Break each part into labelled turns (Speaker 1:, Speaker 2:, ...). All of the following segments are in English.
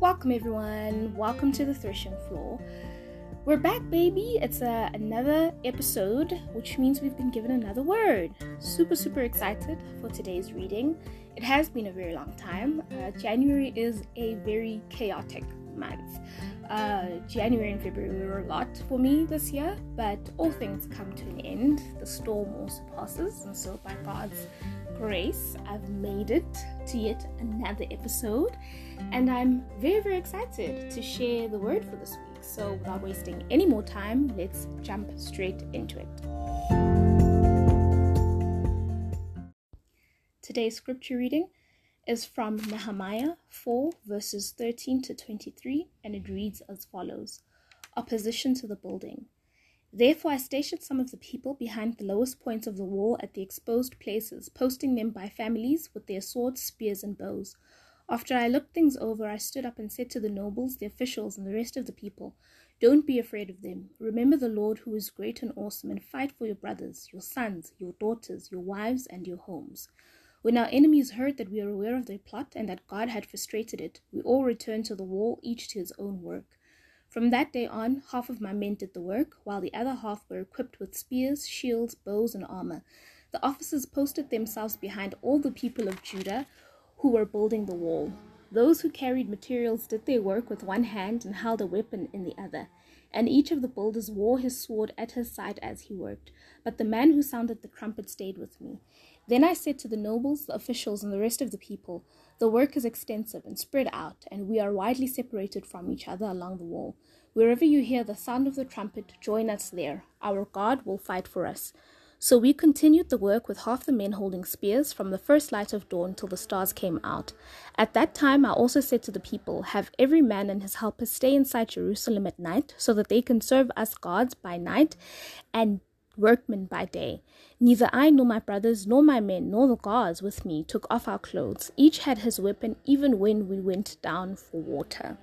Speaker 1: Welcome, everyone. Welcome to the threshing floor. We're back, baby. It's a, another episode, which means we've been given another word. Super, super excited for today's reading. It has been a very long time. Uh, January is a very chaotic month. Uh, January and February were a lot for me this year, but all things come to an end. The storm also passes, and so by God's grace, I've made it to yet another episode, and I'm very, very excited to share the word for this week. So, without wasting any more time, let's jump straight into it. Today's scripture reading is from Nehemiah 4, verses 13 to 23, and it reads as follows Opposition to the building. Therefore, I stationed some of the people behind the lowest points of the wall at the exposed places, posting them by families with their swords, spears, and bows. After I looked things over, I stood up and said to the nobles, the officials, and the rest of the people, Don't be afraid of them. Remember the Lord who is great and awesome, and fight for your brothers, your sons, your daughters, your wives, and your homes. When our enemies heard that we were aware of their plot and that God had frustrated it, we all returned to the wall, each to his own work. From that day on, half of my men did the work, while the other half were equipped with spears, shields, bows, and armor. The officers posted themselves behind all the people of Judah who were building the wall. Those who carried materials did their work with one hand and held a weapon in the other. And each of the builders wore his sword at his side as he worked. But the man who sounded the trumpet stayed with me. Then I said to the nobles, the officials, and the rest of the people, The work is extensive and spread out, and we are widely separated from each other along the wall. Wherever you hear the sound of the trumpet, join us there. Our God will fight for us. So we continued the work with half the men holding spears from the first light of dawn till the stars came out. At that time I also said to the people, Have every man and his helpers stay inside Jerusalem at night, so that they can serve us gods by night and workmen by day. Neither I nor my brothers, nor my men, nor the guards with me took off our clothes. Each had his weapon, even when we went down for water.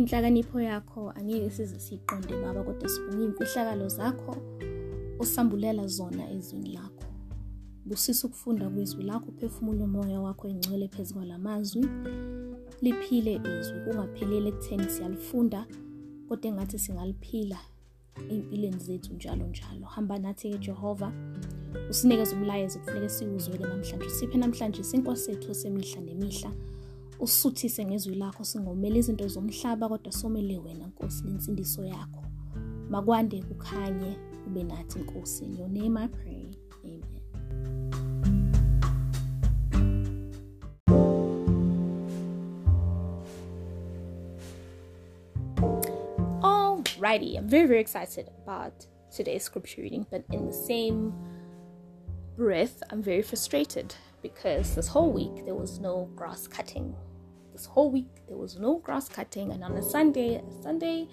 Speaker 1: inhlakanipho yakho angeke size siyiqonde baba kodwa sibunga iy'mfihlakalo zakho osambulela zona ezwini lakho busisa ukufunda kwizwi lakho uphefumula umoya wakho engcwele phezu kwalamazwi liphile izwi kungapheleli ekutheni siyalifunda kodwa engathi singaliphila ey'mpilweni zethu njalo njalo. Hamba nathi-ke jehova usinikeze umlayezo kufuneka siwuzwele namhlanje. Siphe namhlanje isinkwa sethu semihla nemihla. Usuthise ngezwi lakho singomele izinto zomhlaba kodwa somele wena nkosi lensindiso yakho. Makwande kukhanye ube nathi nkosi in your name i pray. Alrighty, I'm very, very excited about today's scripture reading, but in the same breath, I'm very frustrated because this whole week there was no grass cutting. This whole week there was no grass cutting, and on a Sunday, Sunday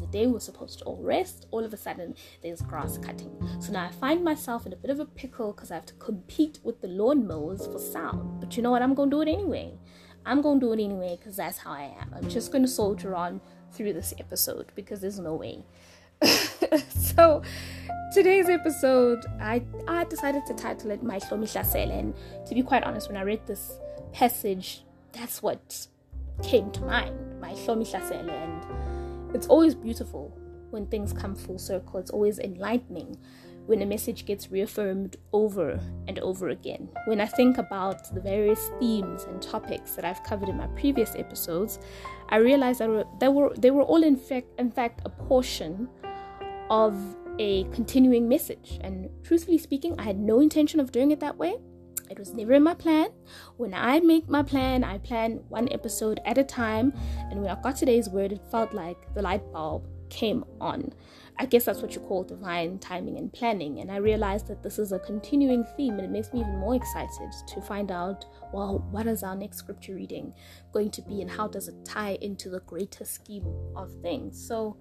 Speaker 1: the day we're supposed to all rest. All of a sudden, there's grass cutting. So now I find myself in a bit of a pickle because I have to compete with the lawnmowers for sound. But you know what? I'm gonna do it anyway. I'm gonna do it anyway because that's how I am. I'm just gonna soldier on through this episode because there's no way. so today's episode I, I decided to title it My Shlomi Shasel and to be quite honest when I read this passage that's what came to mind. My Shlomi Shasel and it's always beautiful when things come full circle. It's always enlightening when a message gets reaffirmed over and over again. When I think about the various themes and topics that I've covered in my previous episodes, I realize that they were they were all in fact in fact a portion of a continuing message. And truthfully speaking, I had no intention of doing it that way. It was never in my plan. When I make my plan, I plan one episode at a time. And when I got today's word, it felt like the light bulb came on. I guess that's what you call divine timing and planning. And I realized that this is a continuing theme, and it makes me even more excited to find out well, what is our next scripture reading going to be, and how does it tie into the greater scheme of things? So,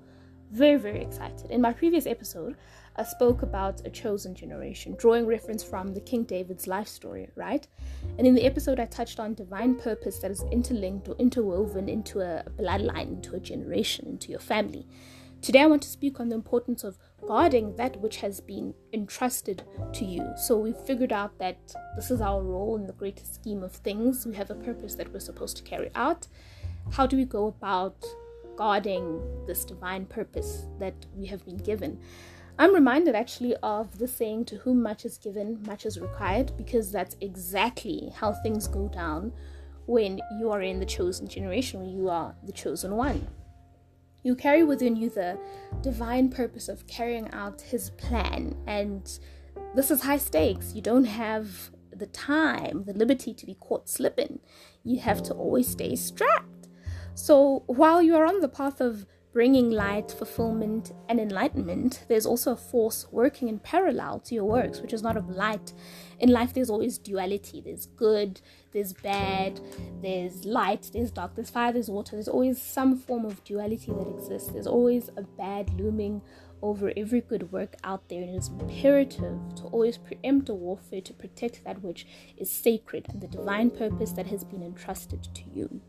Speaker 1: very, very excited. In my previous episode, I spoke about a chosen generation, drawing reference from the King David's life story, right? And in the episode, I touched on divine purpose that is interlinked or interwoven into a bloodline, into a generation, into your family. Today, I want to speak on the importance of guarding that which has been entrusted to you. So we figured out that this is our role in the greater scheme of things. We have a purpose that we're supposed to carry out. How do we go about guarding this divine purpose that we have been given? I'm reminded actually of the saying, To whom much is given, much is required, because that's exactly how things go down when you are in the chosen generation, when you are the chosen one. You carry within you the divine purpose of carrying out His plan, and this is high stakes. You don't have the time, the liberty to be caught slipping. You have to always stay strapped. So while you are on the path of bringing light, fulfillment, and enlightenment, there's also a force working in parallel to your works, which is not of light. In life, there's always duality there's good, there's bad, there's light, there's dark, there's fire, there's water. There's always some form of duality that exists. There's always a bad looming over every good work out there, and it is imperative to always preempt a warfare to protect that which is sacred and the divine purpose that has been entrusted to you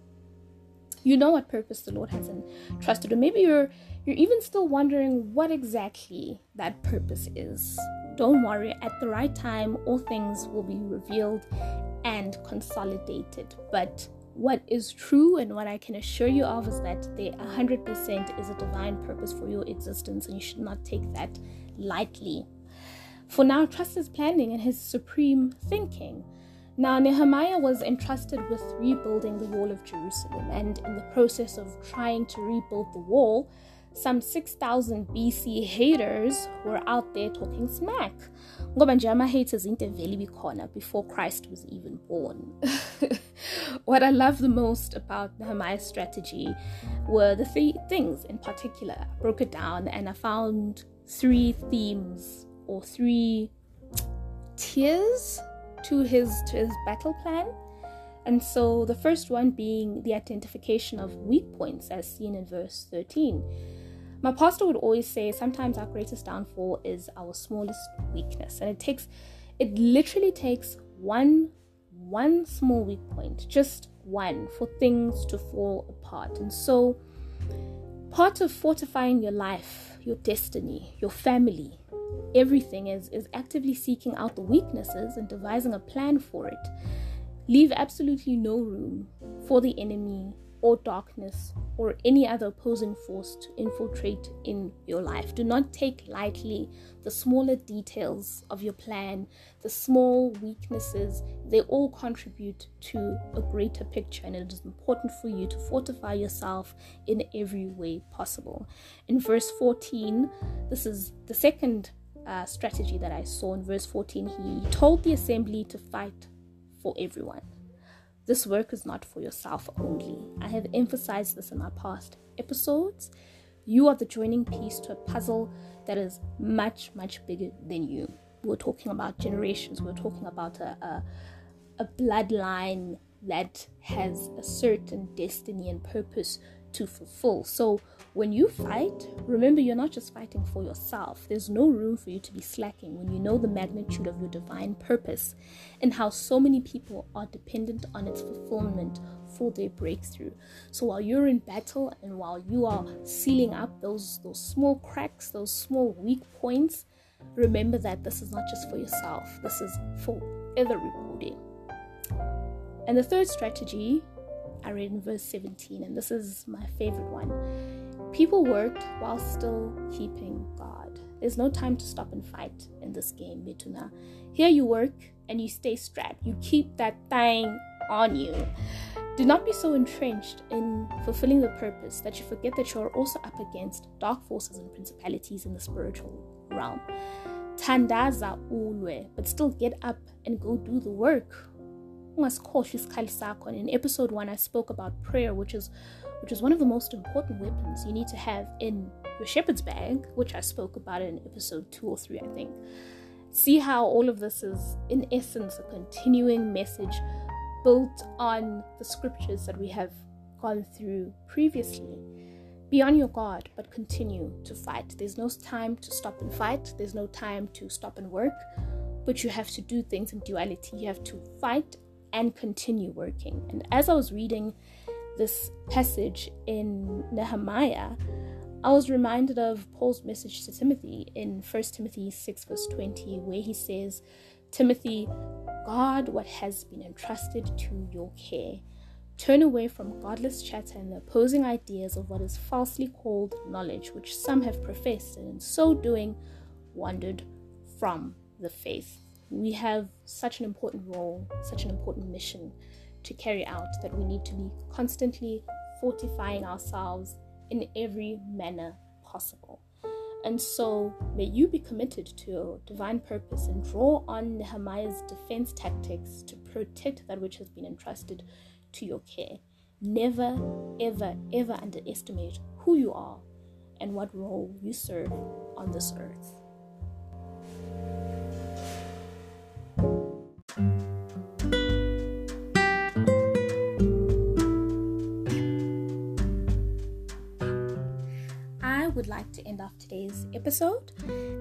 Speaker 1: you know what purpose the Lord has entrusted, or maybe you're you're even still wondering what exactly that purpose is. Don't worry, at the right time, all things will be revealed and consolidated. But what is true and what I can assure you of is that there 100% is a divine purpose for your existence, and you should not take that lightly. For now, trust His planning and His supreme thinking. Now, Nehemiah was entrusted with rebuilding the wall of Jerusalem, and in the process of trying to rebuild the wall, some 6000 BC haters were out there talking smack. Ngoba nje ama-haters into vele bikhona before Christ was even born. what I love the most about Nehemiah's strategy were the three things in particular. I broke it down and I found three themes or three tiers to his to his battle plan. And so the first one being the identification of weak points as seen in verse 13. My pastor would always say sometimes our greatest downfall is our smallest weakness. And it takes it literally takes one one small weak point, just one, for things to fall apart. And so part of fortifying your life, your destiny, your family, everything is, is actively seeking out the weaknesses and devising a plan for it. Leave absolutely no room for the enemy or darkness or any other opposing force to infiltrate in your life. Do not take lightly the smaller details of your plan, the small weaknesses. They all contribute to a greater picture, and it is important for you to fortify yourself in every way possible. In verse 14, this is the second uh, strategy that I saw in verse 14, he told the assembly to fight for everyone. This work is not for yourself only. I have emphasized this in my past episodes. You are the joining piece to a puzzle that is much, much bigger than you. We're talking about generations, we're talking about a, a, a bloodline that has a certain destiny and purpose to fulfill. So when you fight, remember you're not just fighting for yourself. There's no room for you to be slacking when you know the magnitude of your divine purpose and how so many people are dependent on its fulfillment for their breakthrough. So while you're in battle and while you are sealing up those those small cracks, those small weak points, remember that this is not just for yourself. This is for everybody. And the third strategy I read in verse 17, and this is my favorite one. People worked while still keeping God. There's no time to stop and fight in this game, Betuna. Here you work and you stay strapped. You keep that thing on you. Do not be so entrenched in fulfilling the purpose that you forget that you are also up against dark forces and principalities in the spiritual realm. Tandaza ulwe, but still get up and go do the work in episode 1 I spoke about prayer which is which is one of the most important weapons you need to have in your shepherd's bag which I spoke about in episode 2 or 3 I think. See how all of this is in essence a continuing message built on the scriptures that we have gone through previously. Be on your guard but continue to fight. There's no time to stop and fight. There's no time to stop and work. But you have to do things in duality. You have to fight and continue working. And as I was reading this passage in Nehemiah, I was reminded of Paul's message to Timothy in 1 Timothy 6, verse 20, where he says, Timothy, guard what has been entrusted to your care. Turn away from godless chatter and the opposing ideas of what is falsely called knowledge, which some have professed, and in so doing, wandered from the faith. We have such an important role, such an important mission to carry out that we need to be constantly fortifying ourselves in every manner possible. And so, may you be committed to your divine purpose and draw on Nehemiah's defense tactics to protect that which has been entrusted to your care. Never, ever, ever underestimate who you are and what role you serve on this earth. Would like to end off today's episode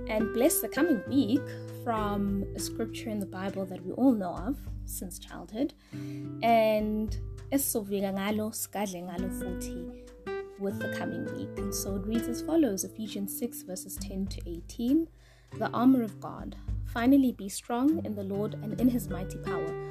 Speaker 1: and bless the coming week from a scripture in the Bible that we all know of since childhood. And ngalo ngalo futhi with the coming week. And so it reads as follows Ephesians 6, verses 10 to 18. The armor of God. Finally, be strong in the Lord and in his mighty power.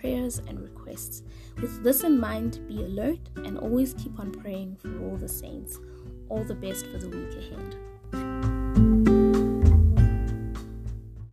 Speaker 1: prayers and requests. With this in mind, be alert and always keep on praying for all the saints. All the best for the week ahead.